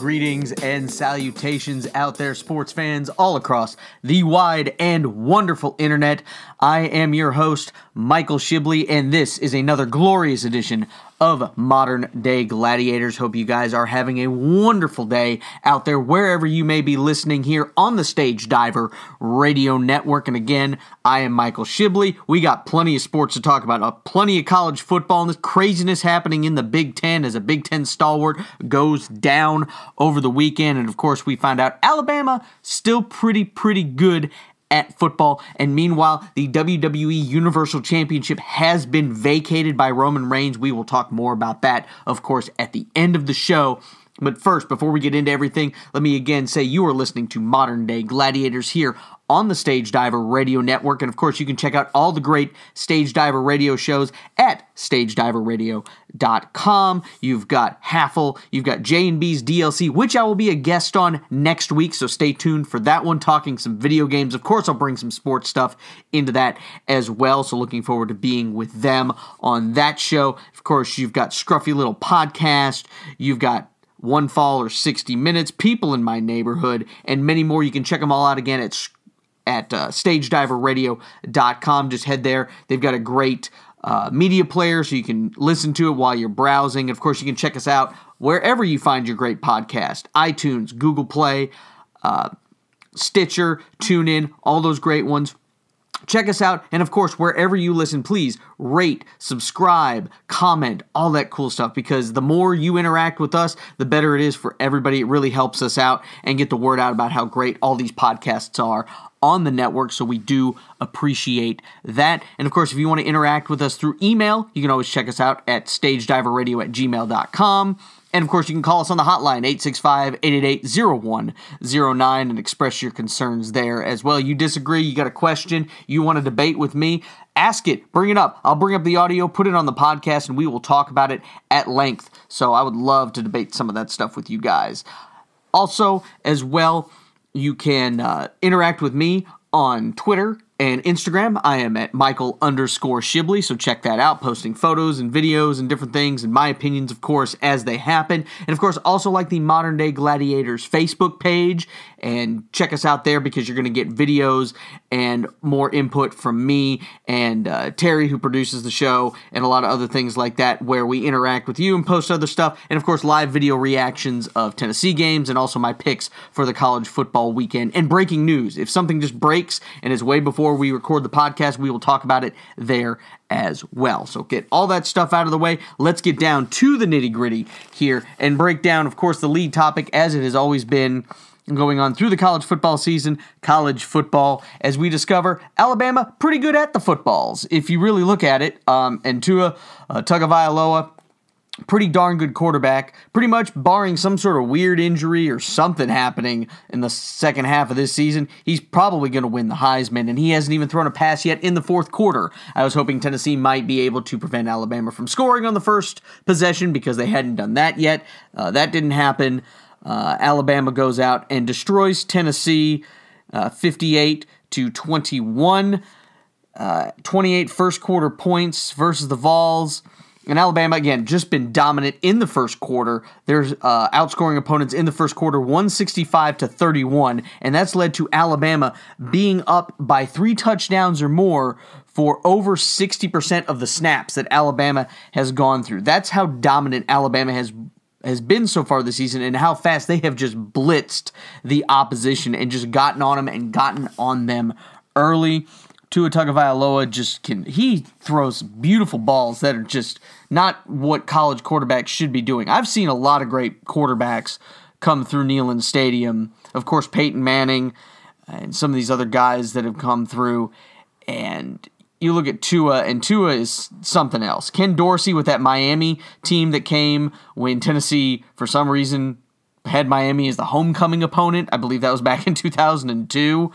Greetings and salutations out there, sports fans all across the wide and wonderful internet. I am your host, Michael Shibley, and this is another glorious edition of Modern Day Gladiators. Hope you guys are having a wonderful day out there, wherever you may be listening here on the Stage Diver Radio Network. And again, I am Michael Shibley. We got plenty of sports to talk about, uh, plenty of college football, and this craziness happening in the Big Ten as a Big Ten stalwart goes down over the weekend. And of course, we find out Alabama still pretty, pretty good at football. And meanwhile, the WWE Universal Championship has been vacated by Roman Reigns. We will talk more about that, of course, at the end of the show. But first, before we get into everything, let me again say you are listening to Modern Day Gladiators here on the Stage Diver Radio Network. And of course, you can check out all the great Stage Diver radio shows at stagediverradio.com. You've got Haffle, you've got J&B's DLC, which I will be a guest on next week, so stay tuned for that one, talking some video games. Of course, I'll bring some sports stuff into that as well, so looking forward to being with them on that show. Of course, you've got Scruffy Little Podcast, you've got one Fall or 60 Minutes, People in My Neighborhood, and many more. You can check them all out again at at uh, stagediverradio.com. Just head there. They've got a great uh, media player so you can listen to it while you're browsing. Of course, you can check us out wherever you find your great podcast iTunes, Google Play, uh, Stitcher, TuneIn, all those great ones. Check us out, and of course, wherever you listen, please rate, subscribe, comment, all that cool stuff because the more you interact with us, the better it is for everybody. It really helps us out and get the word out about how great all these podcasts are on the network. So we do appreciate that. And of course, if you want to interact with us through email, you can always check us out at stagediverradio at gmail.com. And of course, you can call us on the hotline, 865 888 0109, and express your concerns there as well. You disagree, you got a question, you want to debate with me, ask it, bring it up. I'll bring up the audio, put it on the podcast, and we will talk about it at length. So I would love to debate some of that stuff with you guys. Also, as well, you can uh, interact with me on Twitter and Instagram. I am at Michael underscore Shibley, so check that out, posting photos and videos and different things and my opinions, of course, as they happen. And of course, also like the Modern Day Gladiators Facebook page and check us out there because you're going to get videos and more input from me and uh, Terry, who produces the show, and a lot of other things like that, where we interact with you and post other stuff, and of course, live video reactions of Tennessee games and also my picks for the college football weekend and breaking news. If something just breaks and is way before we record the podcast, we will talk about it there as well. So get all that stuff out of the way. Let's get down to the nitty gritty here and break down, of course, the lead topic as it has always been going on through the college football season, college football, as we discover Alabama pretty good at the footballs. If you really look at it, um, and Tua uh, Tagovailoa, pretty darn good quarterback. Pretty much barring some sort of weird injury or something happening in the second half of this season, he's probably going to win the Heisman, and he hasn't even thrown a pass yet in the fourth quarter. I was hoping Tennessee might be able to prevent Alabama from scoring on the first possession because they hadn't done that yet. Uh, that didn't happen. Uh, Alabama goes out and destroys Tennessee uh, 58 to 21. Uh, 28 first quarter points versus the Vols. And Alabama, again, just been dominant in the first quarter. There's uh, outscoring opponents in the first quarter 165 to 31. And that's led to Alabama being up by three touchdowns or more for over 60% of the snaps that Alabama has gone through. That's how dominant Alabama has has been so far this season and how fast they have just blitzed the opposition and just gotten on them and gotten on them early. Tua Tagovailoa just can he throws beautiful balls that are just not what college quarterbacks should be doing. I've seen a lot of great quarterbacks come through Neyland Stadium. Of course, Peyton Manning and some of these other guys that have come through and you look at Tua, and Tua is something else. Ken Dorsey with that Miami team that came when Tennessee, for some reason, had Miami as the homecoming opponent. I believe that was back in 2002.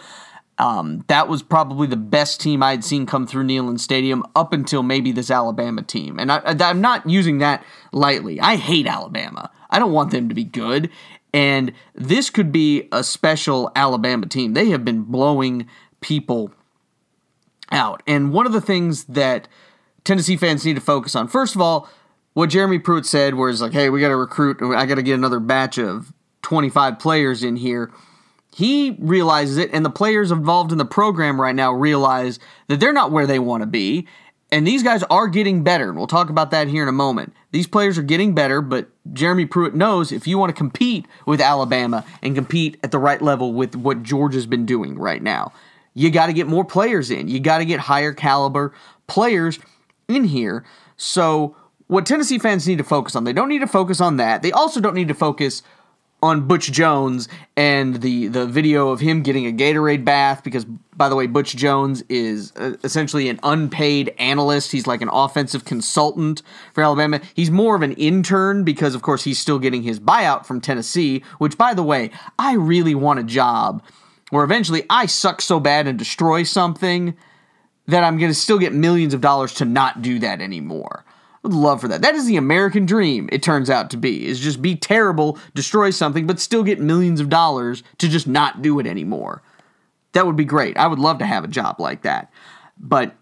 Um, that was probably the best team I'd seen come through Neyland Stadium up until maybe this Alabama team. And I, I'm not using that lightly. I hate Alabama. I don't want them to be good. And this could be a special Alabama team. They have been blowing people out. And one of the things that Tennessee fans need to focus on, first of all, what Jeremy Pruitt said was like, hey, we got to recruit, I got to get another batch of 25 players in here. He realizes it, and the players involved in the program right now realize that they're not where they want to be. And these guys are getting better, and we'll talk about that here in a moment. These players are getting better, but Jeremy Pruitt knows if you want to compete with Alabama and compete at the right level with what Georgia's been doing right now, you got to get more players in. You got to get higher caliber players in here. So, what Tennessee fans need to focus on, they don't need to focus on that. They also don't need to focus on Butch Jones and the the video of him getting a Gatorade bath because by the way Butch Jones is uh, essentially an unpaid analyst he's like an offensive consultant for Alabama he's more of an intern because of course he's still getting his buyout from Tennessee which by the way I really want a job where eventually I suck so bad and destroy something that I'm going to still get millions of dollars to not do that anymore I would love for that. That is the American dream, it turns out to be, is just be terrible, destroy something, but still get millions of dollars to just not do it anymore. That would be great. I would love to have a job like that. But,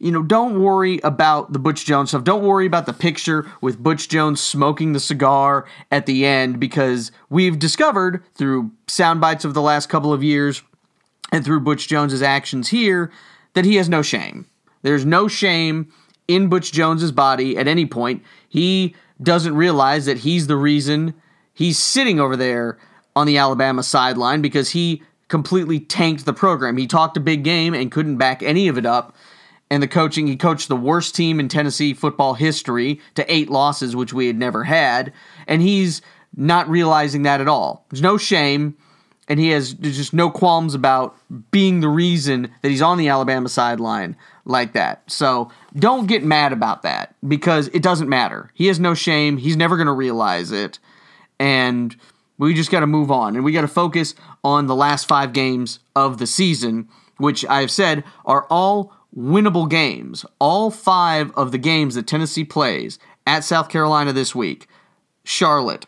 you know, don't worry about the Butch Jones stuff. Don't worry about the picture with Butch Jones smoking the cigar at the end because we've discovered through sound bites of the last couple of years and through Butch Jones's actions here that he has no shame. There's no shame in Butch Jones's body at any point. He doesn't realize that he's the reason he's sitting over there on the Alabama sideline because he completely tanked the program. He talked a big game and couldn't back any of it up. And the coaching, he coached the worst team in Tennessee football history to eight losses, which we had never had. And he's not realizing that at all. There's no shame, and he has just no qualms about being the reason that he's on the Alabama sideline like that. So don't get mad about that because it doesn't matter. He has no shame. He's never going to realize it. And we just got to move on. And we got to focus on the last five games of the season, which I've said are all winnable games. All five of the games that Tennessee plays at South Carolina this week Charlotte,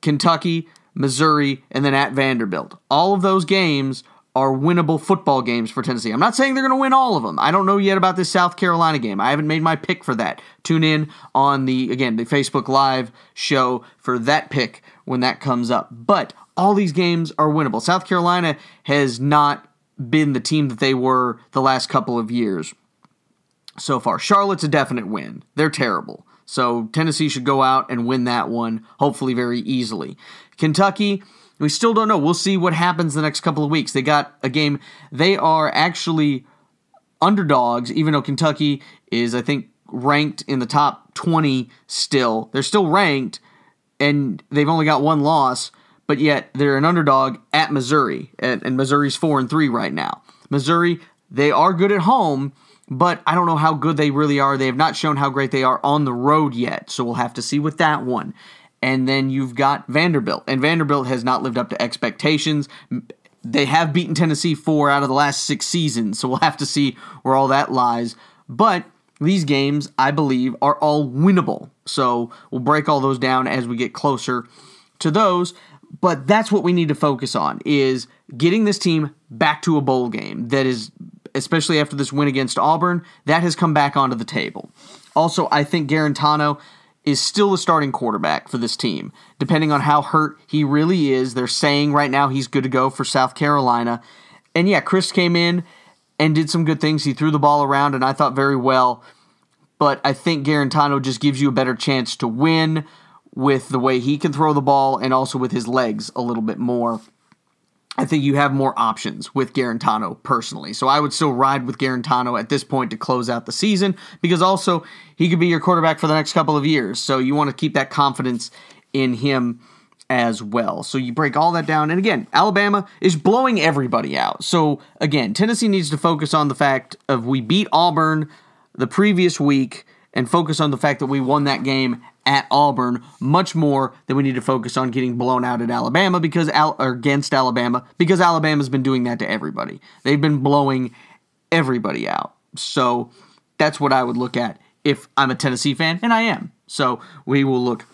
Kentucky, Missouri, and then at Vanderbilt. All of those games are winnable football games for Tennessee. I'm not saying they're going to win all of them. I don't know yet about this South Carolina game. I haven't made my pick for that. Tune in on the again the Facebook Live show for that pick when that comes up. But all these games are winnable. South Carolina has not been the team that they were the last couple of years so far. Charlotte's a definite win. They're terrible. So Tennessee should go out and win that one, hopefully very easily. Kentucky, we still don't know. We'll see what happens the next couple of weeks. They got a game. They are actually underdogs, even though Kentucky is, I think, ranked in the top 20 still. They're still ranked, and they've only got one loss, but yet they're an underdog at Missouri, and Missouri's 4 and 3 right now. Missouri, they are good at home, but I don't know how good they really are. They have not shown how great they are on the road yet, so we'll have to see with that one and then you've got Vanderbilt. And Vanderbilt has not lived up to expectations. They have beaten Tennessee four out of the last six seasons, so we'll have to see where all that lies. But these games, I believe, are all winnable. So we'll break all those down as we get closer to those. But that's what we need to focus on is getting this team back to a bowl game that is especially after this win against Auburn, that has come back onto the table. Also, I think Guarantano is still the starting quarterback for this team. Depending on how hurt he really is, they're saying right now he's good to go for South Carolina. And yeah, Chris came in and did some good things. He threw the ball around, and I thought very well. But I think Guarantano just gives you a better chance to win with the way he can throw the ball and also with his legs a little bit more. I think you have more options with Guarantano personally. So I would still ride with Guarantano at this point to close out the season because also he could be your quarterback for the next couple of years. So you want to keep that confidence in him as well. So you break all that down. And again, Alabama is blowing everybody out. So again, Tennessee needs to focus on the fact of we beat Auburn the previous week and focus on the fact that we won that game at Auburn much more than we need to focus on getting blown out at Alabama because Al- or against Alabama because Alabama's been doing that to everybody. They've been blowing everybody out. So that's what I would look at if I'm a Tennessee fan, and I am. So we will look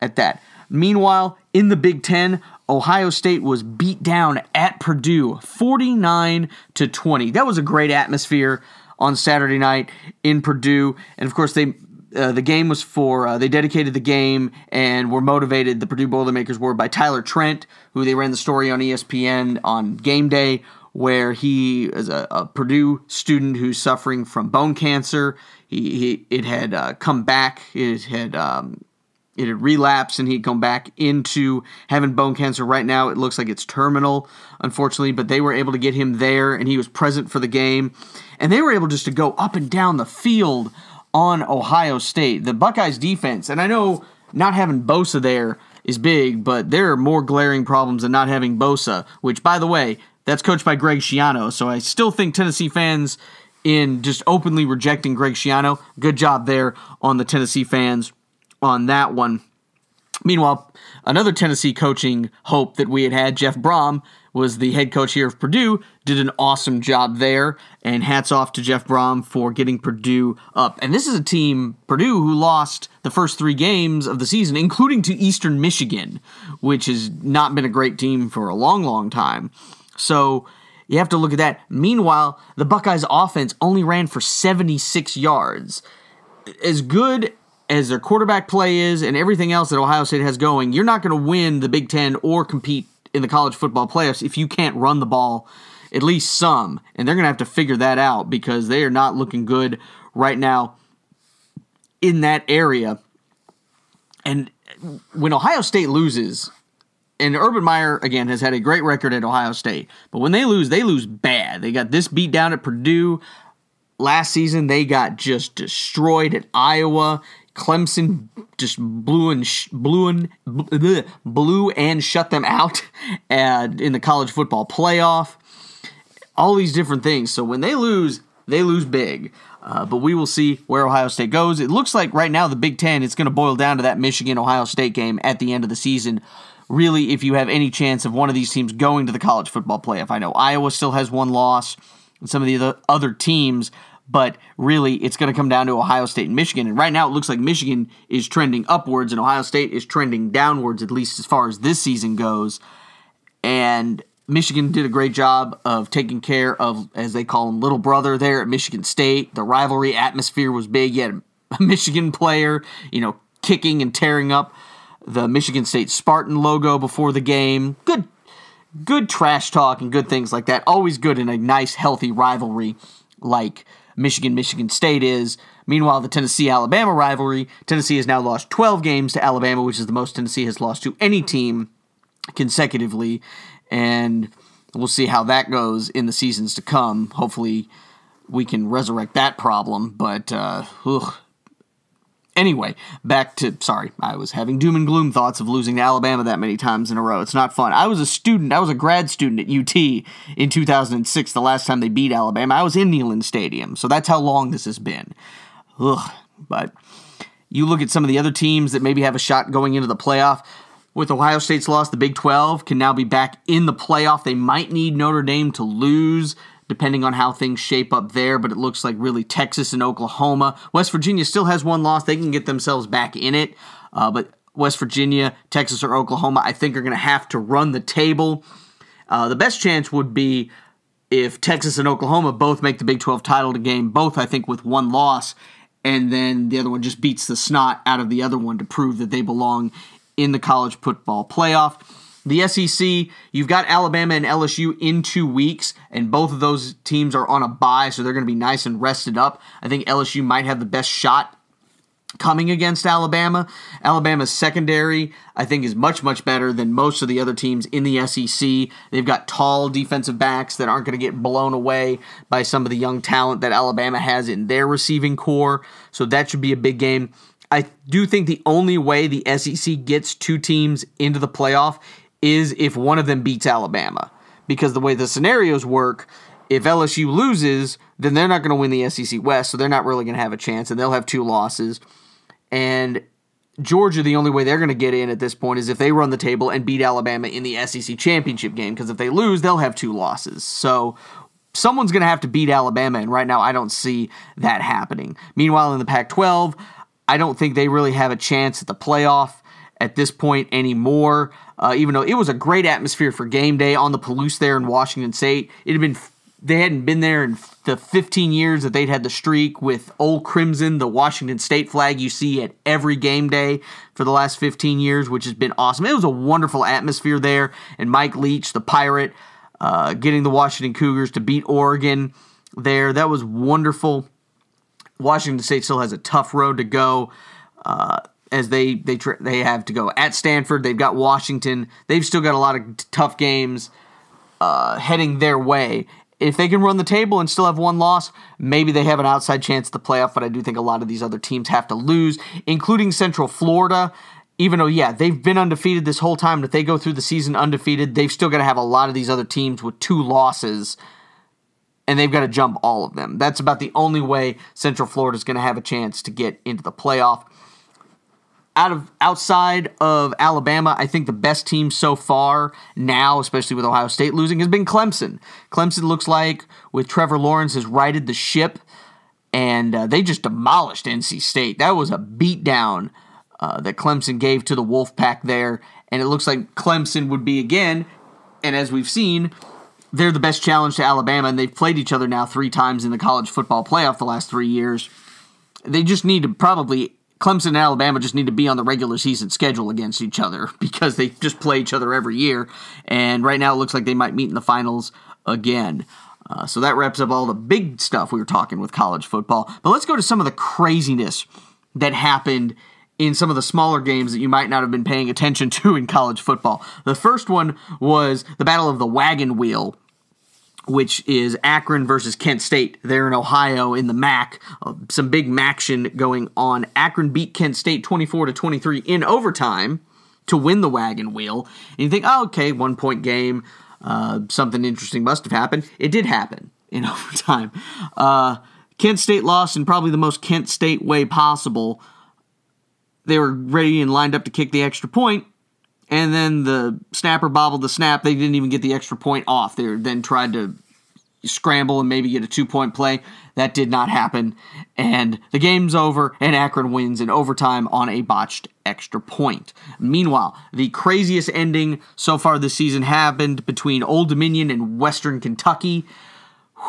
at that. Meanwhile, in the Big Ten, Ohio State was beat down at Purdue 49 to 20. That was a great atmosphere on Saturday night in Purdue. And of course, they uh, the game was for uh, they dedicated the game and were motivated the purdue boilermakers were by tyler trent who they ran the story on espn on game day where he is a, a purdue student who's suffering from bone cancer. He, he it had uh, come back it had um, it had relapsed and he'd come back into having bone cancer. Right now it looks like it's terminal unfortunately but they were able to get him there and he was present for the game and they were able just to go up and down the field on Ohio State. The Buckeyes defense, and I know not having Bosa there is big, but there are more glaring problems than not having Bosa, which, by the way, that's coached by Greg Schiano. So I still think Tennessee fans, in just openly rejecting Greg Schiano, good job there on the Tennessee fans on that one. Meanwhile, another Tennessee coaching hope that we had had, Jeff Brohm, was the head coach here of Purdue, did an awesome job there. And hats off to Jeff Brohm for getting Purdue up. And this is a team, Purdue, who lost the first three games of the season, including to Eastern Michigan, which has not been a great team for a long, long time. So you have to look at that. Meanwhile, the Buckeyes offense only ran for 76 yards. As good as their quarterback play is and everything else that Ohio State has going, you're not going to win the Big Ten or compete in the college football playoffs if you can't run the ball at least some. And they're going to have to figure that out because they are not looking good right now in that area. And when Ohio State loses, and Urban Meyer again has had a great record at Ohio State, but when they lose, they lose bad. They got this beat down at Purdue last season. They got just destroyed at Iowa. Clemson just blew and sh- blew and bleh, blew and shut them out at, in the college football playoff. All these different things. So when they lose, they lose big. Uh, but we will see where Ohio State goes. It looks like right now the Big Ten it's going to boil down to that Michigan Ohio State game at the end of the season. Really, if you have any chance of one of these teams going to the college football playoff, I know Iowa still has one loss, and some of the other, other teams but really it's going to come down to Ohio State and Michigan. And right now it looks like Michigan is trending upwards and Ohio State is trending downwards, at least as far as this season goes. And Michigan did a great job of taking care of, as they call him, little brother there at Michigan State. The rivalry atmosphere was big. You had a Michigan player, you know, kicking and tearing up the Michigan State Spartan logo before the game. Good, good trash talk and good things like that. Always good in a nice, healthy rivalry like Michigan Michigan State is. Meanwhile, the Tennessee Alabama rivalry, Tennessee has now lost 12 games to Alabama, which is the most Tennessee has lost to any team consecutively. And we'll see how that goes in the seasons to come. Hopefully, we can resurrect that problem. But, uh, ugh, Anyway, back to sorry, I was having doom and gloom thoughts of losing to Alabama that many times in a row. It's not fun. I was a student, I was a grad student at UT in 2006, the last time they beat Alabama. I was in Neyland Stadium, so that's how long this has been. Ugh, but you look at some of the other teams that maybe have a shot going into the playoff. With Ohio State's loss, the Big 12 can now be back in the playoff. They might need Notre Dame to lose depending on how things shape up there, but it looks like really Texas and Oklahoma. West Virginia still has one loss. They can get themselves back in it, uh, but West Virginia, Texas, or Oklahoma, I think are going to have to run the table. Uh, the best chance would be if Texas and Oklahoma both make the Big 12 title game, both, I think, with one loss, and then the other one just beats the snot out of the other one to prove that they belong in the college football playoff. The SEC, you've got Alabama and LSU in two weeks, and both of those teams are on a bye, so they're going to be nice and rested up. I think LSU might have the best shot coming against Alabama. Alabama's secondary, I think, is much, much better than most of the other teams in the SEC. They've got tall defensive backs that aren't going to get blown away by some of the young talent that Alabama has in their receiving corps, so that should be a big game. I do think the only way the SEC gets two teams into the playoff is if one of them beats Alabama. Because the way the scenarios work, if LSU loses, then they're not going to win the SEC West, so they're not really going to have a chance, and they'll have two losses. And Georgia, the only way they're going to get in at this point is if they run the table and beat Alabama in the SEC championship game, because if they lose, they'll have two losses. So someone's going to have to beat Alabama, and right now I don't see that happening. Meanwhile, in the Pac 12, I don't think they really have a chance at the playoff at this point anymore. Uh, even though it was a great atmosphere for game day on the Palouse there in Washington State, it had been they hadn't been there in the 15 years that they'd had the streak with Old Crimson, the Washington State flag you see at every game day for the last 15 years, which has been awesome. It was a wonderful atmosphere there, and Mike Leach, the Pirate, uh, getting the Washington Cougars to beat Oregon there. That was wonderful. Washington State still has a tough road to go. Uh, as they they they have to go at Stanford. They've got Washington. They've still got a lot of t- tough games uh, heading their way. If they can run the table and still have one loss, maybe they have an outside chance at the playoff. But I do think a lot of these other teams have to lose, including Central Florida. Even though, yeah, they've been undefeated this whole time. If they go through the season undefeated, they've still got to have a lot of these other teams with two losses and they've got to jump all of them. That's about the only way Central Florida is going to have a chance to get into the playoff out of outside of Alabama, I think the best team so far now, especially with Ohio State losing, has been Clemson. Clemson looks like with Trevor Lawrence has righted the ship, and uh, they just demolished NC State. That was a beatdown uh, that Clemson gave to the Wolfpack there, and it looks like Clemson would be again. And as we've seen, they're the best challenge to Alabama, and they've played each other now three times in the college football playoff the last three years. They just need to probably Clemson and Alabama just need to be on the regular season schedule against each other because they just play each other every year. And right now it looks like they might meet in the finals again. Uh, so that wraps up all the big stuff we were talking with college football. But let's go to some of the craziness that happened in some of the smaller games that you might not have been paying attention to in college football. The first one was the Battle of the Wagon Wheel which is Akron versus Kent State there in Ohio in the MAC. Uh, some big action going on. Akron beat Kent State 24 to 23 in overtime to win the wagon wheel. And you think, oh, okay, one point game. Uh, something interesting must have happened. It did happen in overtime. Uh, Kent State lost in probably the most Kent State way possible. They were ready and lined up to kick the extra point, and then the snapper bobbled the snap. They didn't even get the extra point off. They then tried to scramble and maybe get a two point play. That did not happen. And the game's over, and Akron wins in overtime on a botched extra point. Meanwhile, the craziest ending so far this season happened between Old Dominion and Western Kentucky.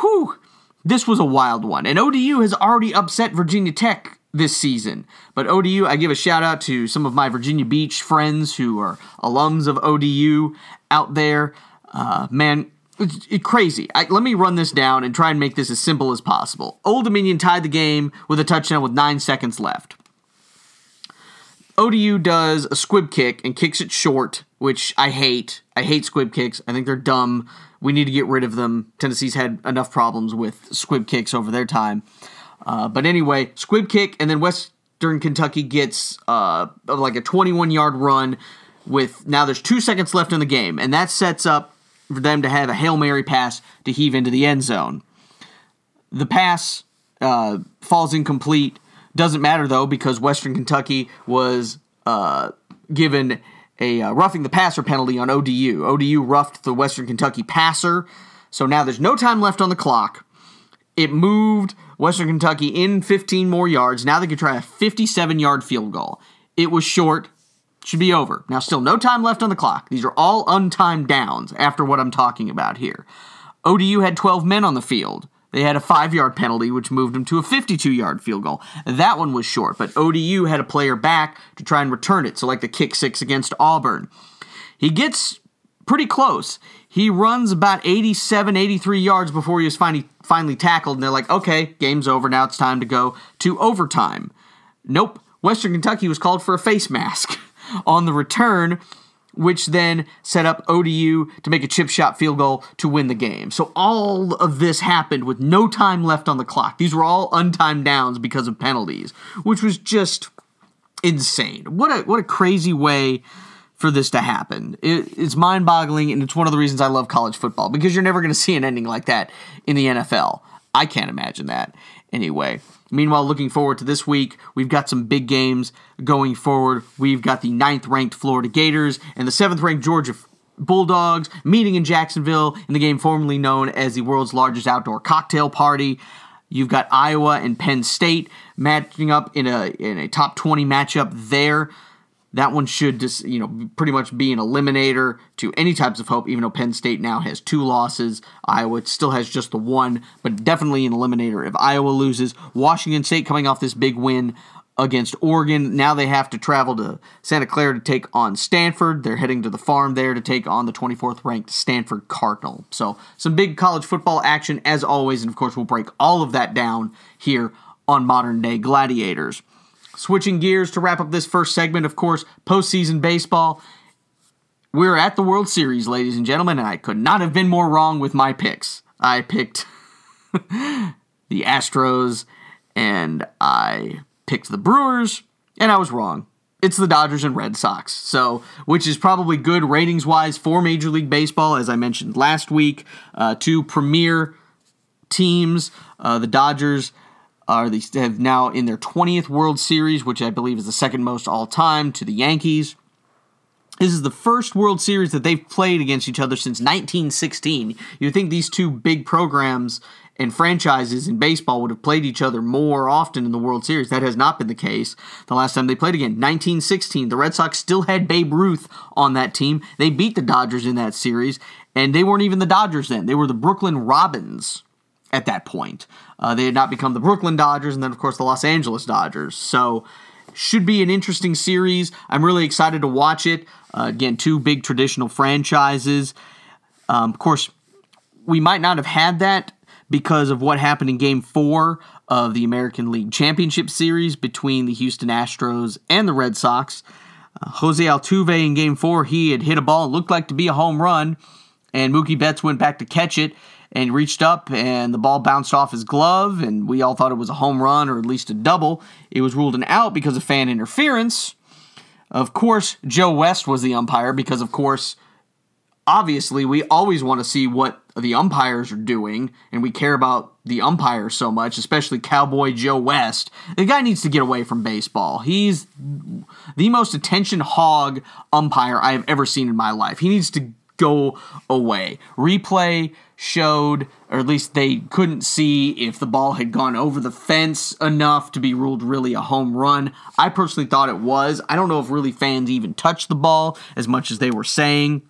Whew, this was a wild one. And ODU has already upset Virginia Tech this season. But ODU, I give a shout out to some of my Virginia Beach friends who are alums of ODU out there. Uh, man, it's, crazy. I, let me run this down and try and make this as simple as possible. Old Dominion tied the game with a touchdown with nine seconds left. ODU does a squib kick and kicks it short, which I hate. I hate squib kicks. I think they're dumb. We need to get rid of them. Tennessee's had enough problems with squib kicks over their time. Uh, but anyway, squib kick, and then Western Kentucky gets uh, like a 21 yard run with now there's two seconds left in the game, and that sets up for them to have a Hail Mary pass to heave into the end zone. The pass uh, falls incomplete. Doesn't matter though because Western Kentucky was uh, given a uh, roughing the passer penalty on ODU. ODU roughed the Western Kentucky passer, so now there's no time left on the clock. It moved Western Kentucky in 15 more yards. Now they could try a 57 yard field goal. It was short, should be over. Now, still no time left on the clock. These are all untimed downs after what I'm talking about here. ODU had 12 men on the field. They had a five yard penalty, which moved them to a 52 yard field goal. That one was short, but ODU had a player back to try and return it. So, like the kick six against Auburn. He gets pretty close. He runs about 87, 83 yards before he is finally, finally tackled, and they're like, okay, game's over. Now it's time to go to overtime. Nope. Western Kentucky was called for a face mask on the return, which then set up ODU to make a chip shot field goal to win the game. So all of this happened with no time left on the clock. These were all untimed downs because of penalties, which was just insane. What a what a crazy way for this to happen. It, it's mind boggling, and it's one of the reasons I love college football because you're never going to see an ending like that in the NFL. I can't imagine that anyway. Meanwhile, looking forward to this week, we've got some big games going forward. We've got the ninth ranked Florida Gators and the seventh ranked Georgia Bulldogs meeting in Jacksonville in the game formerly known as the world's largest outdoor cocktail party. You've got Iowa and Penn State matching up in a in a top 20 matchup there. That one should just, you know, pretty much be an eliminator to any types of hope, even though Penn State now has two losses. Iowa still has just the one, but definitely an eliminator if Iowa loses. Washington State coming off this big win against Oregon. Now they have to travel to Santa Clara to take on Stanford. They're heading to the farm there to take on the 24th ranked Stanford Cardinal. So, some big college football action as always, and of course, we'll break all of that down here on Modern Day Gladiators. Switching gears to wrap up this first segment, of course, postseason baseball. We're at the World Series, ladies and gentlemen, and I could not have been more wrong with my picks. I picked the Astros and I picked the Brewers, and I was wrong. It's the Dodgers and Red Sox. So, which is probably good ratings wise for Major League Baseball, as I mentioned last week. Uh, two premier teams, uh, the Dodgers are they have now in their 20th World Series, which I believe is the second most all time to the Yankees. This is the first World Series that they've played against each other since 1916. You'd think these two big programs and franchises in baseball would have played each other more often in the World Series. That has not been the case. The last time they played again, 1916, the Red Sox still had Babe Ruth on that team. They beat the Dodgers in that series, and they weren't even the Dodgers then. They were the Brooklyn Robins at that point. Uh, they had not become the Brooklyn Dodgers, and then, of course, the Los Angeles Dodgers. So, should be an interesting series. I'm really excited to watch it. Uh, again, two big traditional franchises. Um, of course, we might not have had that because of what happened in Game 4 of the American League Championship Series between the Houston Astros and the Red Sox. Uh, Jose Altuve in Game 4, he had hit a ball, looked like to be a home run, and Mookie Betts went back to catch it and reached up and the ball bounced off his glove and we all thought it was a home run or at least a double. It was ruled an out because of fan interference. Of course, Joe West was the umpire because of course obviously we always want to see what the umpires are doing and we care about the umpires so much, especially Cowboy Joe West. The guy needs to get away from baseball. He's the most attention hog umpire I have ever seen in my life. He needs to go away. Replay showed, or at least they couldn't see if the ball had gone over the fence enough to be ruled really a home run. I personally thought it was. I don't know if really fans even touched the ball as much as they were saying.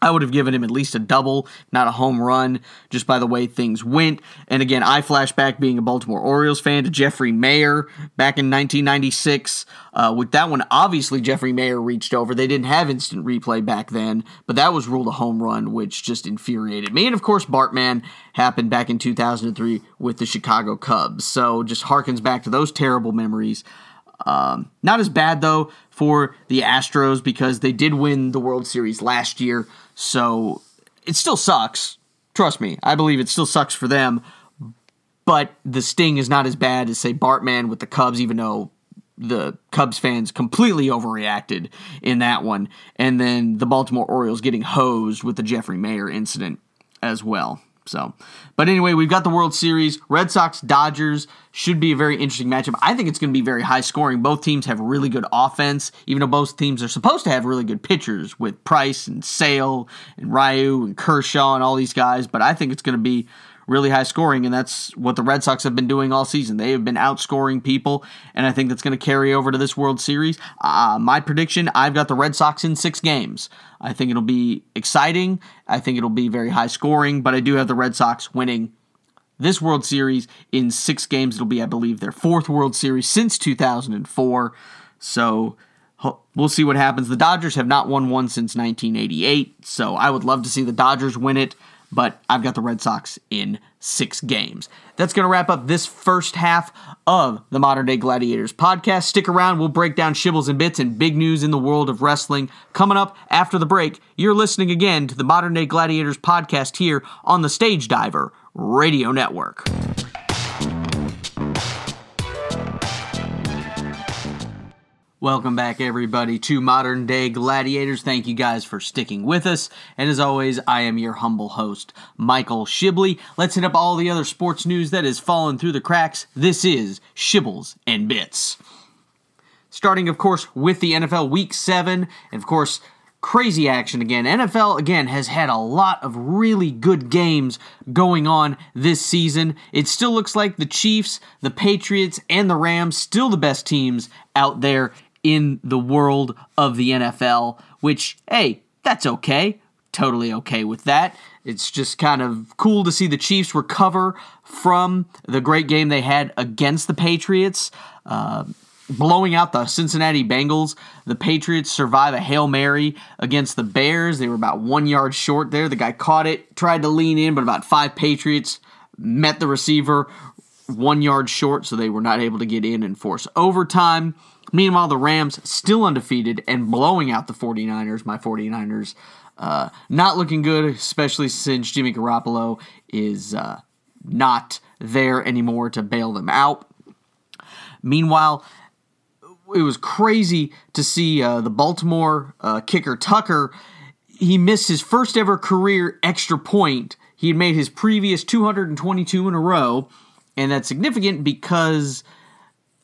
I would have given him at least a double, not a home run, just by the way things went. And again, I flash back being a Baltimore Orioles fan to Jeffrey Maier back in 1996. Uh, with that one, obviously Jeffrey Maier reached over. They didn't have instant replay back then, but that was ruled a home run, which just infuriated me. And of course, Bartman happened back in 2003 with the Chicago Cubs. So just harkens back to those terrible memories. Um, not as bad though for the Astros because they did win the World Series last year. So it still sucks. Trust me, I believe it still sucks for them. But the sting is not as bad as say Bartman with the Cubs, even though the Cubs fans completely overreacted in that one, and then the Baltimore Orioles getting hosed with the Jeffrey Maier incident as well. So, but anyway, we've got the World Series. Red Sox Dodgers should be a very interesting matchup. I think it's going to be very high scoring. Both teams have really good offense, even though both teams are supposed to have really good pitchers with Price and Sale and Ryu and Kershaw and all these guys. But I think it's going to be really high scoring, and that's what the Red Sox have been doing all season. They have been outscoring people, and I think that's going to carry over to this World Series. Uh, my prediction I've got the Red Sox in six games. I think it'll be exciting. I think it'll be very high scoring, but I do have the Red Sox winning this World Series in six games. It'll be, I believe, their fourth World Series since 2004. So we'll see what happens. The Dodgers have not won one since 1988, so I would love to see the Dodgers win it but I've got the Red Sox in six games. That's going to wrap up this first half of the Modern Day Gladiators podcast. Stick around, we'll break down shibbles and bits and big news in the world of wrestling. Coming up after the break, you're listening again to the Modern Day Gladiators podcast here on the Stage Diver Radio Network. Welcome back, everybody, to Modern Day Gladiators. Thank you guys for sticking with us. And as always, I am your humble host, Michael Shibley. Let's hit up all the other sports news that has fallen through the cracks. This is Shibbles and Bits. Starting, of course, with the NFL Week 7, and of course, crazy action again. NFL, again, has had a lot of really good games going on this season. It still looks like the Chiefs, the Patriots, and the Rams, still the best teams out there in the world of the NFL, which, hey, that's okay. Totally okay with that. It's just kind of cool to see the Chiefs recover from the great game they had against the Patriots. Uh, blowing out the Cincinnati Bengals. The Patriots survive a Hail Mary against the Bears. They were about one yard short there. The guy caught it, tried to lean in, but about five Patriots met the receiver one yard short, so they were not able to get in and force overtime. Meanwhile, the Rams still undefeated and blowing out the 49ers. My 49ers uh, not looking good, especially since Jimmy Garoppolo is uh, not there anymore to bail them out. Meanwhile, it was crazy to see uh, the Baltimore uh, kicker Tucker. He missed his first ever career extra point. He had made his previous 222 in a row, and that's significant because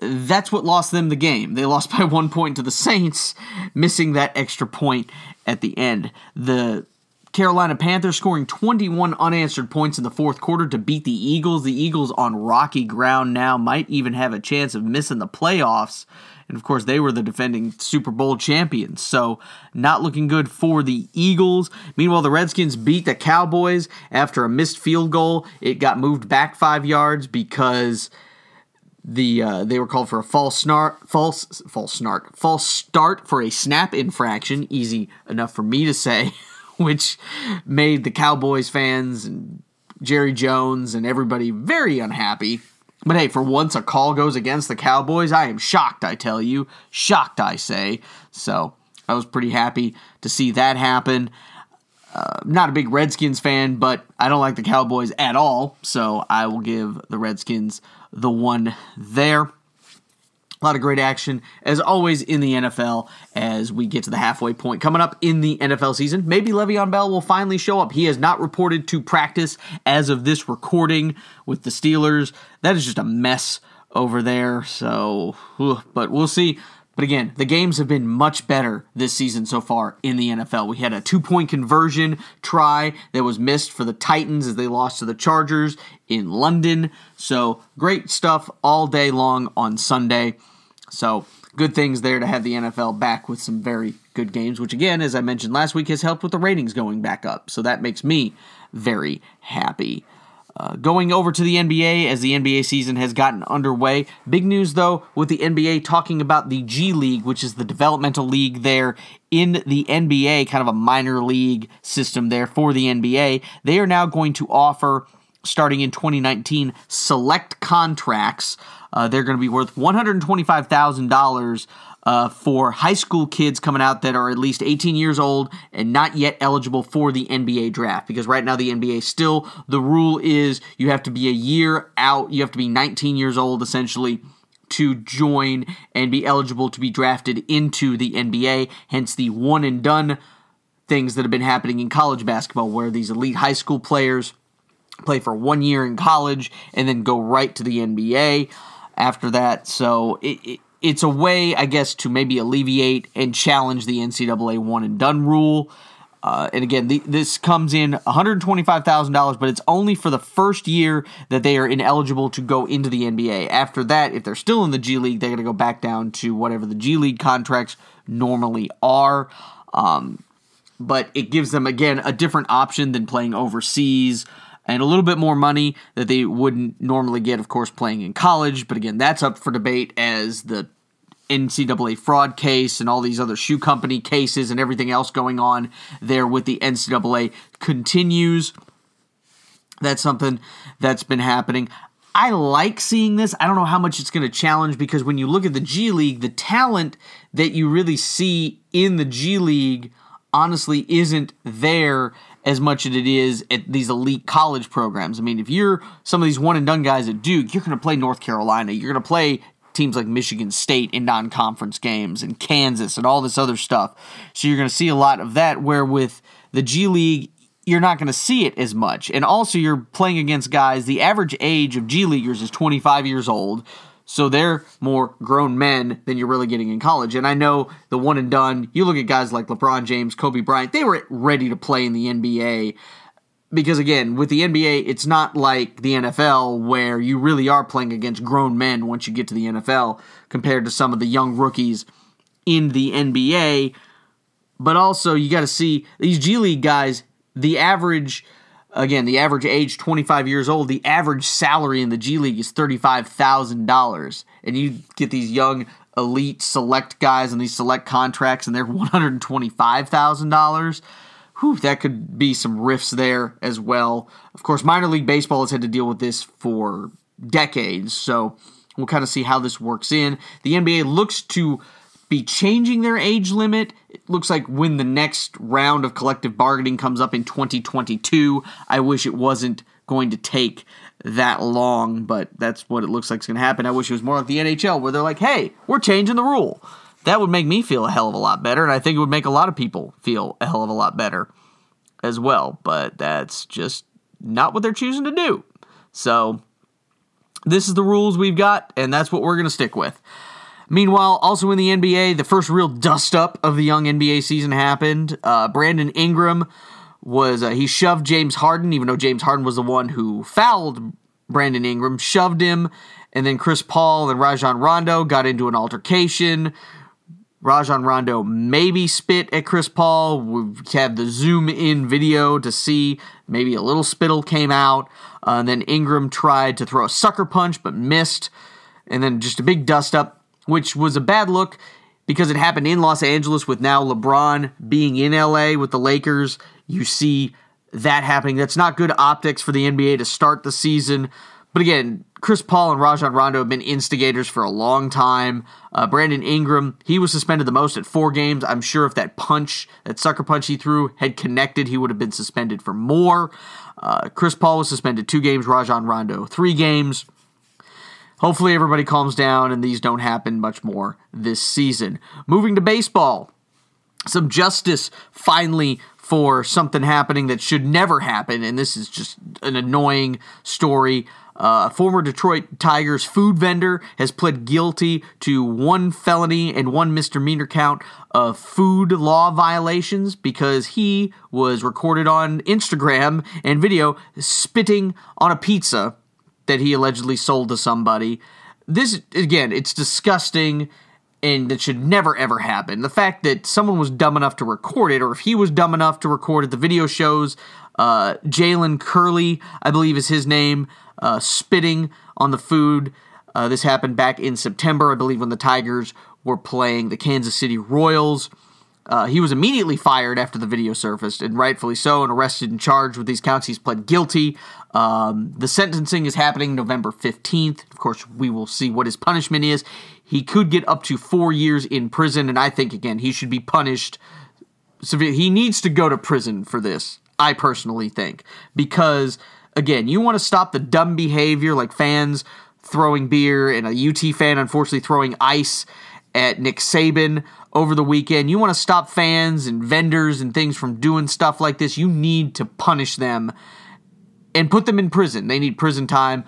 that's what lost them the game. They lost by one point to the Saints, missing that extra point at the end. The Carolina Panthers scoring 21 unanswered points in the fourth quarter to beat the Eagles. The Eagles on rocky ground now might even have a chance of missing the playoffs. And of course, they were the defending Super Bowl champions. So, not looking good for the Eagles. Meanwhile, the Redskins beat the Cowboys after a missed field goal. It got moved back five yards because the uh, they were called for a false snark, false false snark, false start for a snap infraction. Easy enough for me to say, which made the Cowboys fans and Jerry Jones and everybody very unhappy. But hey, for once a call goes against the Cowboys, I am shocked. I tell you, shocked. I say. So I was pretty happy to see that happen. Uh, not a big Redskins fan, but I don't like the Cowboys at all, so I will give the Redskins the one there. A lot of great action, as always, in the NFL as we get to the halfway point. Coming up in the NFL season, maybe Le'Veon Bell will finally show up. He has not reported to practice as of this recording with the Steelers. That is just a mess over there, so, but we'll see. But again, the games have been much better this season so far in the NFL. We had a two point conversion try that was missed for the Titans as they lost to the Chargers in London. So great stuff all day long on Sunday. So good things there to have the NFL back with some very good games, which again, as I mentioned last week, has helped with the ratings going back up. So that makes me very happy. Uh, going over to the NBA as the NBA season has gotten underway. Big news though with the NBA talking about the G League, which is the developmental league there in the NBA, kind of a minor league system there for the NBA. They are now going to offer, starting in 2019, select contracts. Uh, they're going to be worth $125,000 uh, for high school kids coming out that are at least 18 years old and not yet eligible for the NBA draft. Because right now, the NBA still, the rule is you have to be a year out, you have to be 19 years old essentially to join and be eligible to be drafted into the NBA. Hence, the one and done things that have been happening in college basketball, where these elite high school players play for one year in college and then go right to the NBA after that. So it, it, it's a way, I guess, to maybe alleviate and challenge the NCAA one and done rule. Uh, and again, the, this comes in $125,000, but it's only for the first year that they are ineligible to go into the NBA. After that, if they're still in the G League, they're going to go back down to whatever the G League contracts normally are. Um, but it gives them, again, a different option than playing overseas and a little bit more money that they wouldn't normally get, of course, playing in college. But again, that's up for debate as the NCAA fraud case and all these other shoe company cases and everything else going on there with the NCAA continues. That's something that's been happening. I like seeing this. I don't know how much it's going to challenge because when you look at the G League, the talent that you really see in the G League honestly isn't there as much as it is at these elite college programs. I mean, if you're some of these one and done guys at Duke, you're going to play North Carolina, you're going to play teams like Michigan State in non conference games and Kansas and all this other stuff. So you're going to see a lot of that, where with the G League, you're not going to see it as much. And also, you're playing against guys, the average age of G Leaguers is 25 years old. So they're more grown men than you're really getting in college. And I know the one and done, you look at guys like LeBron James, Kobe Bryant, they were ready to play in the NBA. Because again, with the NBA, it's not like the NFL where you really are playing against grown men once you get to the NFL compared to some of the young rookies in the NBA. But also, you got to see these G League guys, the average, again, the average age 25 years old, the average salary in the G League is $35,000. And you get these young elite select guys and these select contracts, and they're $125,000. Whew, that could be some rifts there as well. Of course, minor league baseball has had to deal with this for decades, so we'll kind of see how this works in. The NBA looks to be changing their age limit. It looks like when the next round of collective bargaining comes up in 2022, I wish it wasn't going to take that long, but that's what it looks like is going to happen. I wish it was more like the NHL where they're like, hey, we're changing the rule. That would make me feel a hell of a lot better, and I think it would make a lot of people feel a hell of a lot better as well, but that's just not what they're choosing to do. So, this is the rules we've got, and that's what we're going to stick with. Meanwhile, also in the NBA, the first real dust up of the young NBA season happened. Uh, Brandon Ingram was uh, he shoved James Harden, even though James Harden was the one who fouled Brandon Ingram, shoved him, and then Chris Paul and Rajon Rondo got into an altercation. Rajon Rondo maybe spit at Chris Paul. We have the zoom in video to see maybe a little spittle came out. Uh, and then Ingram tried to throw a sucker punch but missed. And then just a big dust up, which was a bad look because it happened in Los Angeles with now LeBron being in LA with the Lakers. You see that happening. That's not good optics for the NBA to start the season. But again, Chris Paul and Rajon Rondo have been instigators for a long time. Uh, Brandon Ingram, he was suspended the most at four games. I'm sure if that punch, that sucker punch he threw, had connected, he would have been suspended for more. Uh, Chris Paul was suspended two games, Rajon Rondo three games. Hopefully, everybody calms down and these don't happen much more this season. Moving to baseball, some justice finally for something happening that should never happen, and this is just an annoying story. Uh, a former Detroit Tigers food vendor has pled guilty to one felony and one misdemeanor count of food law violations because he was recorded on Instagram and video spitting on a pizza that he allegedly sold to somebody. This, again, it's disgusting and that should never ever happen. The fact that someone was dumb enough to record it, or if he was dumb enough to record it, the video shows uh, Jalen Curley, I believe is his name, uh, spitting on the food. Uh, this happened back in September, I believe, when the Tigers were playing the Kansas City Royals. Uh, he was immediately fired after the video surfaced, and rightfully so, and arrested and charged with these counts. He's pled guilty. Um, the sentencing is happening November 15th. Of course, we will see what his punishment is. He could get up to four years in prison, and I think, again, he should be punished severely. He needs to go to prison for this, I personally think, because again, you want to stop the dumb behavior like fans throwing beer and a UT fan unfortunately throwing ice at Nick Saban over the weekend. You want to stop fans and vendors and things from doing stuff like this. You need to punish them and put them in prison. They need prison time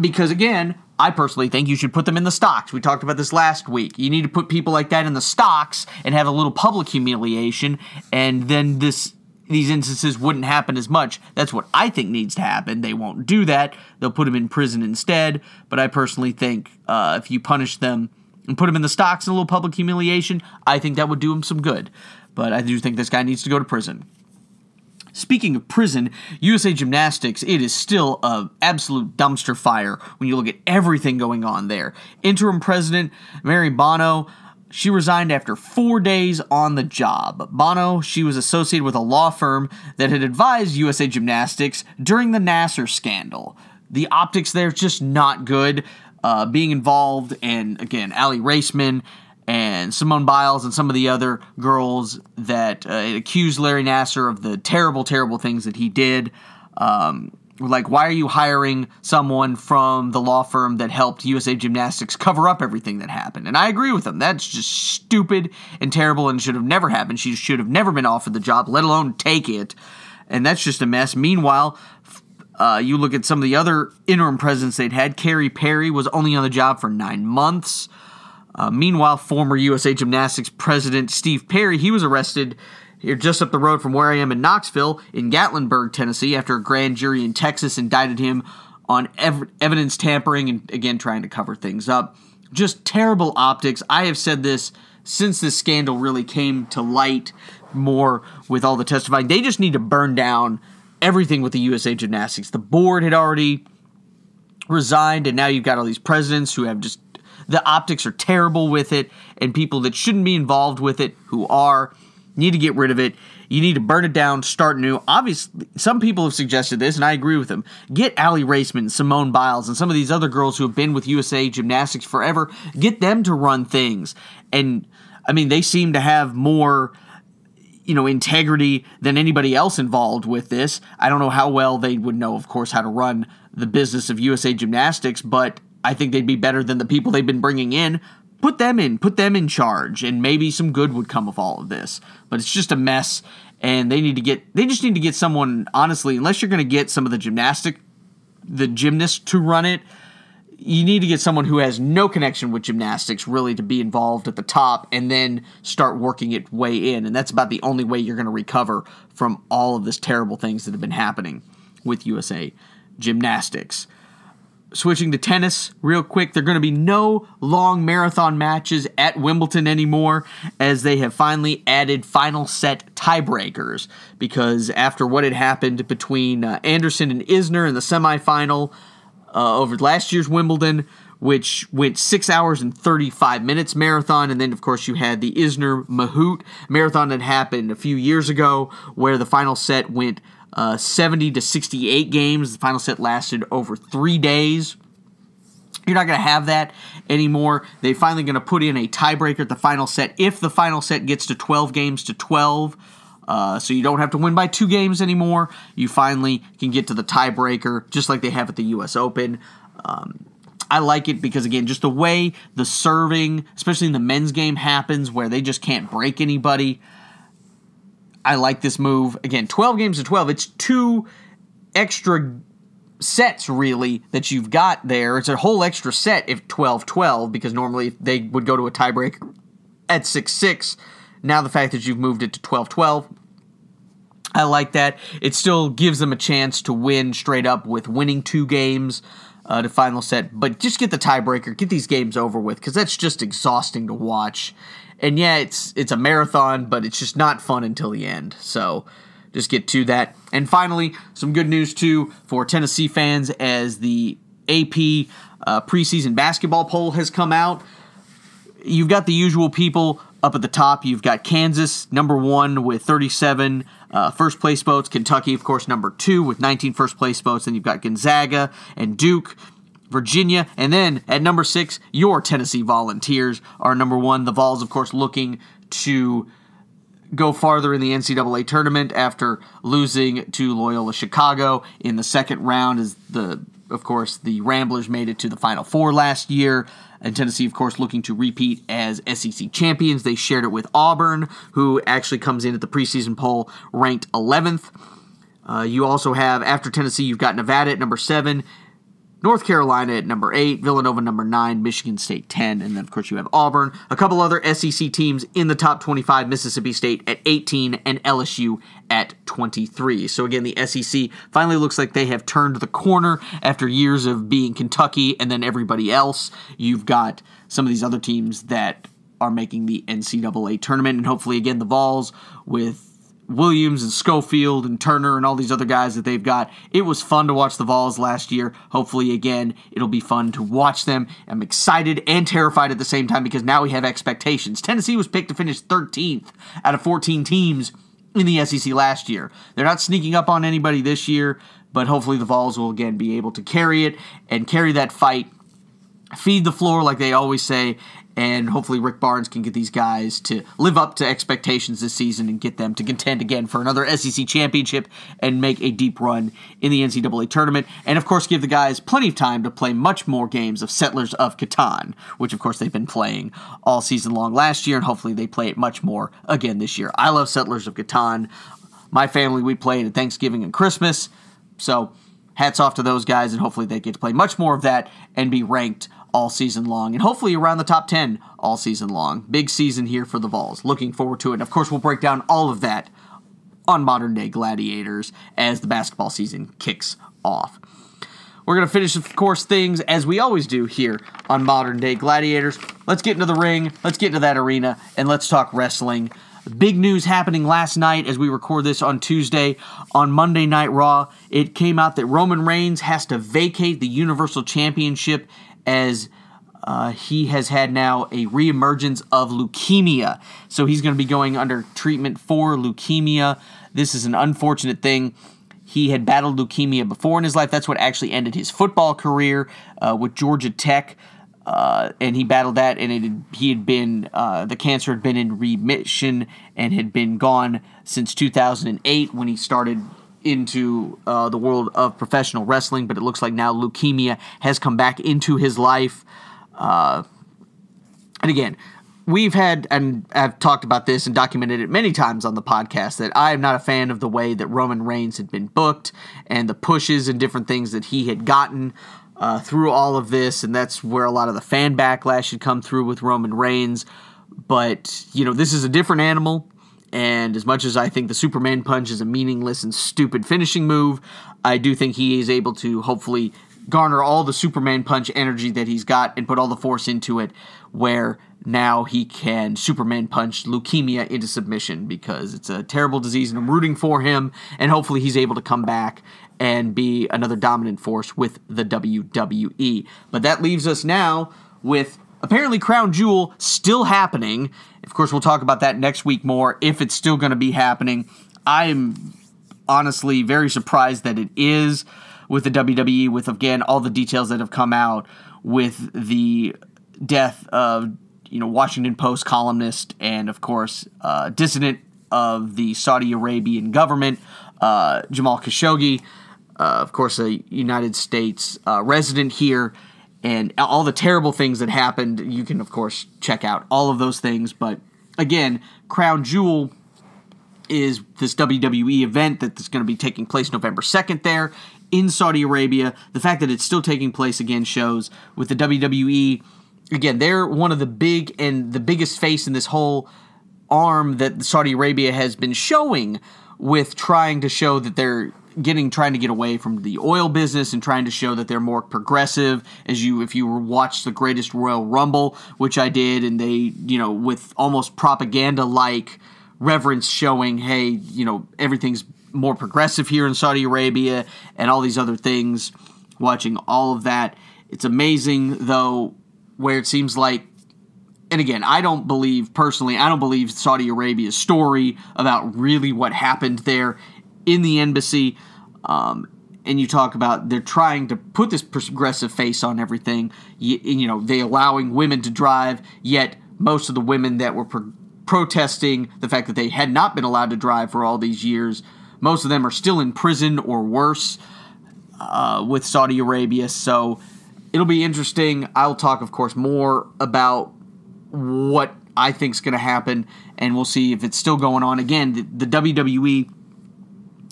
because again, I personally think you should put them in the stocks. We talked about this last week. You need to put people like that in the stocks and have a little public humiliation and then this these instances wouldn't happen as much. That's what I think needs to happen. They won't do that. They'll put them in prison instead. But I personally think uh, if you punish them and put them in the stocks in a little public humiliation, I think that would do them some good. But I do think this guy needs to go to prison. Speaking of prison, USA Gymnastics, it is still a absolute dumpster fire when you look at everything going on there. Interim president Mary Bono she resigned after four days on the job. Bono, she was associated with a law firm that had advised USA Gymnastics during the Nassar scandal. The optics there just not good. Uh, being involved, and again, Aly Raisman and Simone Biles and some of the other girls that uh, accused Larry Nassar of the terrible, terrible things that he did. Um, like, why are you hiring someone from the law firm that helped USA Gymnastics cover up everything that happened? And I agree with them. That's just stupid and terrible and should have never happened. She should have never been offered the job, let alone take it. And that's just a mess. Meanwhile, uh, you look at some of the other interim presidents they'd had. Kerry Perry was only on the job for nine months. Uh, meanwhile, former USA Gymnastics president Steve Perry, he was arrested here just up the road from where I am in Knoxville, in Gatlinburg, Tennessee, after a grand jury in Texas indicted him on ev- evidence tampering and again trying to cover things up. Just terrible optics. I have said this since this scandal really came to light more with all the testifying, they just need to burn down everything with the USA Gymnastics. The board had already resigned, and now you've got all these presidents who have just the optics are terrible with it, and people that shouldn't be involved with it who are need to get rid of it. You need to burn it down, start new. Obviously, some people have suggested this, and I agree with them. Get Aly Raisman, Simone Biles, and some of these other girls who have been with USA Gymnastics forever. Get them to run things. And I mean, they seem to have more you know integrity than anybody else involved with this. I don't know how well they would know, of course, how to run the business of USA Gymnastics, but I think they'd be better than the people they've been bringing in put them in, put them in charge, and maybe some good would come of all of this. But it's just a mess, and they need to get they just need to get someone honestly, unless you're going to get some of the gymnastic the gymnast to run it, you need to get someone who has no connection with gymnastics really to be involved at the top and then start working it way in. And that's about the only way you're going to recover from all of this terrible things that have been happening with USA Gymnastics switching to tennis real quick. There are going to be no long marathon matches at Wimbledon anymore as they have finally added final set tiebreakers because after what had happened between uh, Anderson and Isner in the semifinal uh, over last year's Wimbledon, which went six hours and 35 minutes marathon. And then, of course, you had the Isner Mahut marathon that happened a few years ago where the final set went uh, 70 to 68 games. The final set lasted over three days. You're not going to have that anymore. They're finally going to put in a tiebreaker at the final set if the final set gets to 12 games to 12. Uh, so you don't have to win by two games anymore. You finally can get to the tiebreaker, just like they have at the U.S. Open. Um, I like it because again, just the way the serving, especially in the men's game, happens, where they just can't break anybody. I like this move. Again, 12 games to 12. It's two extra sets, really, that you've got there. It's a whole extra set if 12 12, because normally they would go to a tiebreak at 6 6. Now the fact that you've moved it to 12 12. I like that. It still gives them a chance to win straight up with winning two games uh, to final set, but just get the tiebreaker, get these games over with, because that's just exhausting to watch and yeah, it's it's a marathon, but it's just not fun until the end. So just get to that. And finally, some good news too for Tennessee fans as the AP uh, preseason basketball poll has come out. You've got the usual people up at the top. You've got Kansas, number one, with 37 uh, first place votes. Kentucky, of course, number two, with 19 first place votes. Then you've got Gonzaga and Duke Virginia, and then at number six, your Tennessee Volunteers are number one. The Vols, of course, looking to go farther in the NCAA tournament after losing to Loyola Chicago in the second round. As the, of course, the Ramblers made it to the Final Four last year. And Tennessee, of course, looking to repeat as SEC champions. They shared it with Auburn, who actually comes in at the preseason poll ranked 11th. Uh, you also have, after Tennessee, you've got Nevada at number seven, North Carolina at number 8, Villanova number 9, Michigan State 10, and then of course you have Auburn. A couple other SEC teams in the top 25, Mississippi State at 18 and LSU at 23. So again, the SEC finally looks like they have turned the corner after years of being Kentucky and then everybody else. You've got some of these other teams that are making the NCAA tournament and hopefully again the Vols with Williams and Schofield and Turner and all these other guys that they've got. It was fun to watch the Vols last year. Hopefully, again, it'll be fun to watch them. I'm excited and terrified at the same time because now we have expectations. Tennessee was picked to finish 13th out of 14 teams in the SEC last year. They're not sneaking up on anybody this year, but hopefully the Vols will again be able to carry it and carry that fight feed the floor like they always say and hopefully Rick Barnes can get these guys to live up to expectations this season and get them to contend again for another SEC championship and make a deep run in the NCAA tournament. And of course, give the guys plenty of time to play much more games of Settlers of Catan, which of course they've been playing all season long last year, and hopefully they play it much more again this year. I love Settlers of Catan. My family, we played at Thanksgiving and Christmas. So hats off to those guys, and hopefully they get to play much more of that and be ranked all season long, and hopefully around the top 10 all season long. Big season here for the Vols. Looking forward to it. And Of course, we'll break down all of that on Modern Day Gladiators as the basketball season kicks off. We're going to finish, of course, things as we always do here on Modern Day Gladiators let's get into the ring, let's get into that arena, and let's talk wrestling. Big news happening last night as we record this on Tuesday. On Monday Night Raw, it came out that Roman Reigns has to vacate the Universal Championship as uh, he has had now a reemergence of leukemia. So he's going to be going under treatment for leukemia. This is an unfortunate thing. He had battled leukemia before in his life. That's what actually ended his football career uh, with Georgia Tech. Uh, and he battled that, and it had, he had been uh, the cancer had been in remission and had been gone since 2008 when he started into uh, the world of professional wrestling. But it looks like now leukemia has come back into his life. Uh, and again, we've had and I've talked about this and documented it many times on the podcast that I am not a fan of the way that Roman Reigns had been booked and the pushes and different things that he had gotten uh, through all of this, and that's where a lot of the fan backlash had come through with Roman Reigns. But, you know, this is a different animal, and as much as I think the Superman punch is a meaningless and stupid finishing move, I do think he is able to hopefully garner all the Superman punch energy that he's got and put all the force into it, where now he can Superman punch leukemia into submission because it's a terrible disease and I'm rooting for him and hopefully he's able to come back and be another dominant force with the WWE. But that leaves us now with apparently Crown Jewel still happening. Of course, we'll talk about that next week more if it's still going to be happening. I'm honestly very surprised that it is with the WWE, with again all the details that have come out with the death of you know Washington Post columnist and of course uh, dissident of the Saudi Arabian government, uh, Jamal Khashoggi uh, of course, a United States uh, resident here, and all the terrible things that happened. You can, of course, check out all of those things. But again, Crown Jewel is this WWE event that's going to be taking place November 2nd there in Saudi Arabia. The fact that it's still taking place again shows with the WWE. Again, they're one of the big and the biggest face in this whole arm that Saudi Arabia has been showing with trying to show that they're getting trying to get away from the oil business and trying to show that they're more progressive as you if you watch the greatest royal rumble which i did and they you know with almost propaganda like reverence showing hey you know everything's more progressive here in saudi arabia and all these other things watching all of that. It's amazing though where it seems like and again, I don't believe personally, I don't believe Saudi Arabia's story about really what happened there in the embassy. Um, and you talk about they're trying to put this progressive face on everything. You, you know, they allowing women to drive, yet most of the women that were pro- protesting the fact that they had not been allowed to drive for all these years, most of them are still in prison or worse uh, with Saudi Arabia. So it'll be interesting. I'll talk, of course, more about what I think is going to happen, and we'll see if it's still going on. Again, the, the WWE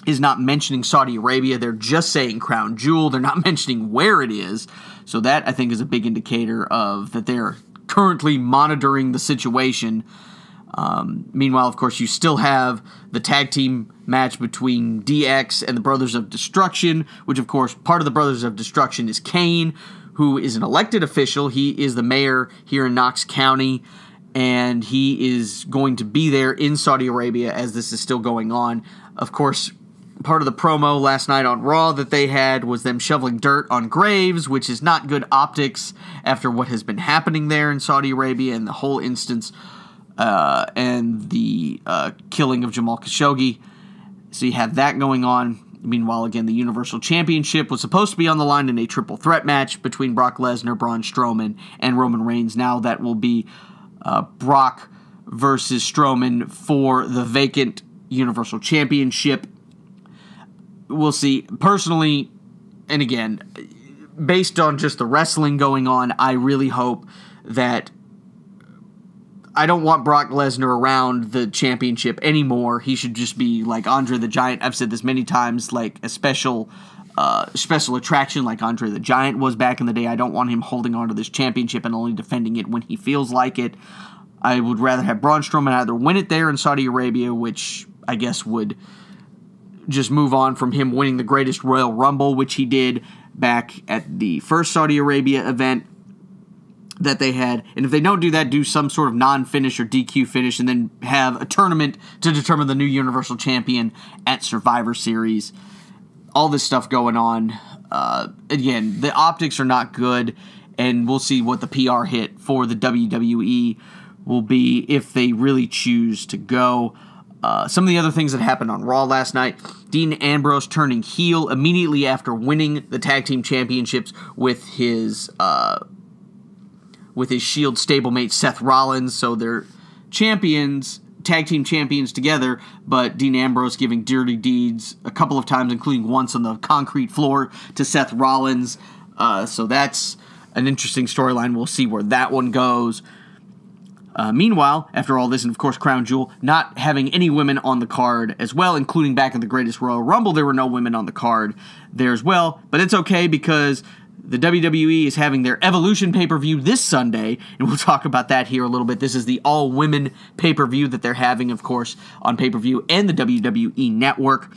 is not mentioning Saudi Arabia. They're just saying Crown Jewel. They're not mentioning where it is. So that I think is a big indicator of that they're currently monitoring the situation. Um, meanwhile, of course, you still have the tag team match between DX and the Brothers of Destruction, which, of course, part of the Brothers of Destruction is Kane, who is an elected official. He is the mayor here in Knox County, and he is going to be there in Saudi Arabia as this is still going on. Of course, part of the promo last night on Raw that they had was them shoveling dirt on graves, which is not good optics after what has been happening there in Saudi Arabia and the whole instance uh, and the uh, killing of Jamal Khashoggi. So you have that going on. Meanwhile, again, the Universal Championship was supposed to be on the line in a triple threat match between Brock Lesnar, Braun Strowman, and Roman Reigns. Now that will be uh, Brock versus Strowman for the vacant Universal Championship we'll see. Personally, and again, based on just the wrestling going on, I really hope that I don't want Brock Lesnar around the championship anymore. He should just be like Andre the Giant. I've said this many times, like a special uh, special attraction like Andre the Giant was back in the day. I don't want him holding on to this championship and only defending it when he feels like it. I would rather have Braun Strowman either win it there in Saudi Arabia, which I guess would just move on from him winning the greatest Royal Rumble, which he did back at the first Saudi Arabia event. that they had. And if they don't do that, do some sort of non finish or DQ finish and then have a tournament to determine the new Universal Champion at Survivor Series. All this stuff going on. Uh, again, the optics are not good, and we'll see what the PR hit for the WWE will be if they really choose to go. Uh, some of the other things that happened on Raw last night Dean Ambrose turning heel immediately after winning the tag team championships with his. Uh, with his Shield stablemate Seth Rollins, so they're champions, tag team champions together, but Dean Ambrose giving dirty deeds a couple of times, including once on the concrete floor to Seth Rollins. Uh, so that's an interesting storyline. We'll see where that one goes. Uh, meanwhile, after all this, and of course, Crown Jewel not having any women on the card as well, including back in the Greatest Royal Rumble, there were no women on the card there as well. But it's okay because the WWE is having their Evolution pay per view this Sunday, and we'll talk about that here a little bit. This is the all women pay per view that they're having, of course, on pay per view and the WWE Network.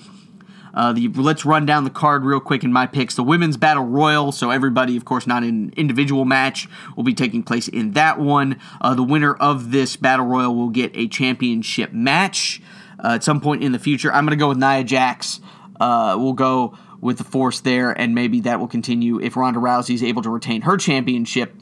Uh, the, let's run down the card real quick in my picks. The women's battle royal, so everybody, of course, not an individual match, will be taking place in that one. Uh, the winner of this battle royal will get a championship match uh, at some point in the future. I'm going to go with Nia Jax. Uh, we'll go with the force there, and maybe that will continue if Ronda Rousey is able to retain her championship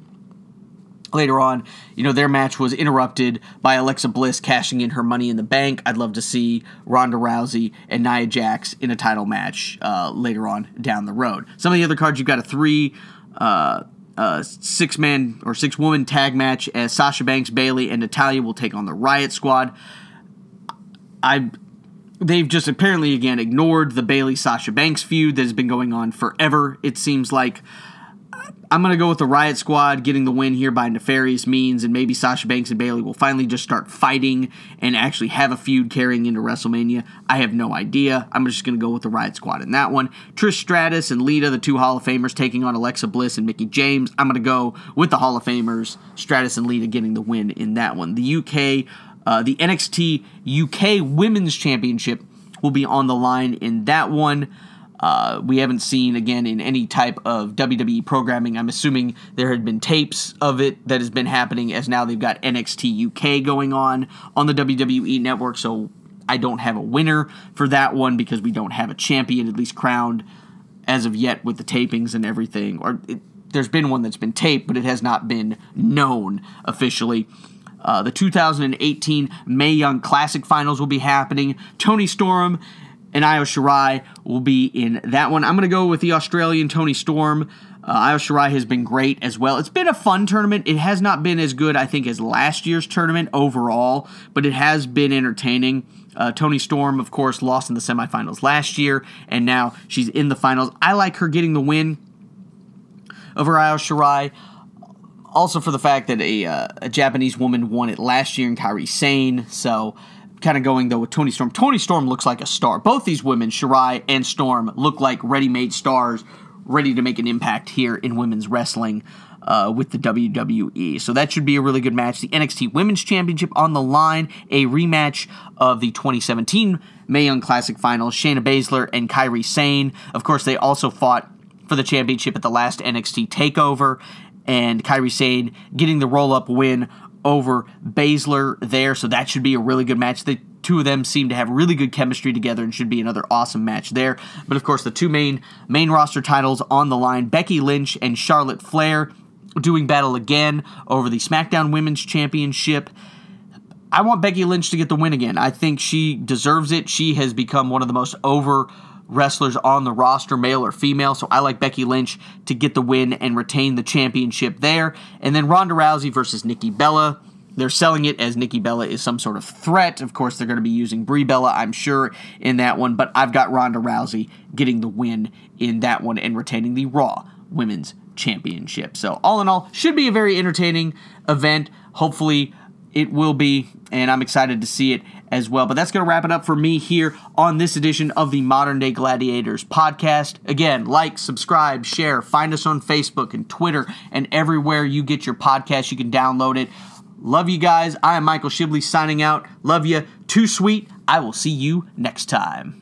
later on. You know, their match was interrupted by Alexa Bliss cashing in her money in the bank. I'd love to see Ronda Rousey and Nia Jax in a title match uh, later on down the road. Some of the other cards, you've got a three. Uh, uh, six man or six woman tag match as Sasha Banks, Bayley, and Natalya will take on the Riot Squad. I they've just apparently again ignored the Bayley Sasha Banks feud that has been going on forever. It seems like I'm gonna go with the Riot Squad getting the win here by nefarious means, and maybe Sasha Banks and Bayley will finally just start fighting and actually have a feud carrying into WrestleMania. I have no idea. I'm just gonna go with the Riot Squad in that one. Trish Stratus and Lita, the two Hall of Famers, taking on Alexa Bliss and Mickie James. I'm gonna go with the Hall of Famers, Stratus and Lita getting the win in that one. The UK uh, the NXT UK Women's Championship will be on the line in that one. Uh, we haven't seen again in any type of WWE programming. I'm assuming there had been tapes of it that has been happening as now they've got NXT UK going on on the WWE network. So I don't have a winner for that one because we don't have a champion at least crowned as of yet with the tapings and everything. Or it, there's been one that's been taped, but it has not been known officially. Uh, the 2018 Mae Young Classic Finals will be happening. Toni Storm and Io Shirai will be in that one. I'm going to go with the Australian Toni Storm. Uh, Io Shirai has been great as well. It's been a fun tournament. It has not been as good, I think, as last year's tournament overall, but it has been entertaining. Uh, Toni Storm, of course, lost in the semifinals last year, and now she's in the finals. I like her getting the win over Io Shirai also for the fact that a, uh, a Japanese woman won it last year in Kairi Sane. So, kind of going though with Toni Storm. Toni Storm looks like a star. Both these women, Shirai and Storm, look like ready-made stars, ready to make an impact here in women's wrestling. Uh, with the WWE. So that should be a really good match. The NXT Women's Championship on the line, a rematch of the 2017 Mae Young Classic Finals, Shayna Baszler and Kairi Sane. Of course, they also fought for the championship at the last NXT Takeover, and Kairi Sane getting the roll up win over Baszler there. So that should be a really good match. The two of them seem to have really good chemistry together and should be another awesome match there. But of course, the two main main roster titles on the line: Becky Lynch and Charlotte Flair doing battle again over the SmackDown Women's Championship. I want Becky Lynch to get the win again. I think she deserves it. She has become one of the most over wrestlers on the roster, male or female. So I like Becky Lynch to get the win and retain the championship there. And then Ronda Rousey versus Nikki Bella. They're selling it as Nikki Bella is some sort of threat. Of course, they're going to be using Brie Bella, I'm sure, in that one. But I've got Ronda Rousey getting the win in that one and retaining the Raw Women's Championship. So, all in all, should be a very entertaining event. Hopefully, it will be, and I'm excited to see it as well. But that's going to wrap it up for me here on this edition of the Modern Day Gladiators podcast. Again, like, subscribe, share, find us on Facebook and Twitter and everywhere you get your podcast. You can download it. Love you guys. I am Michael Shibley signing out. Love you. Too sweet. I will see you next time.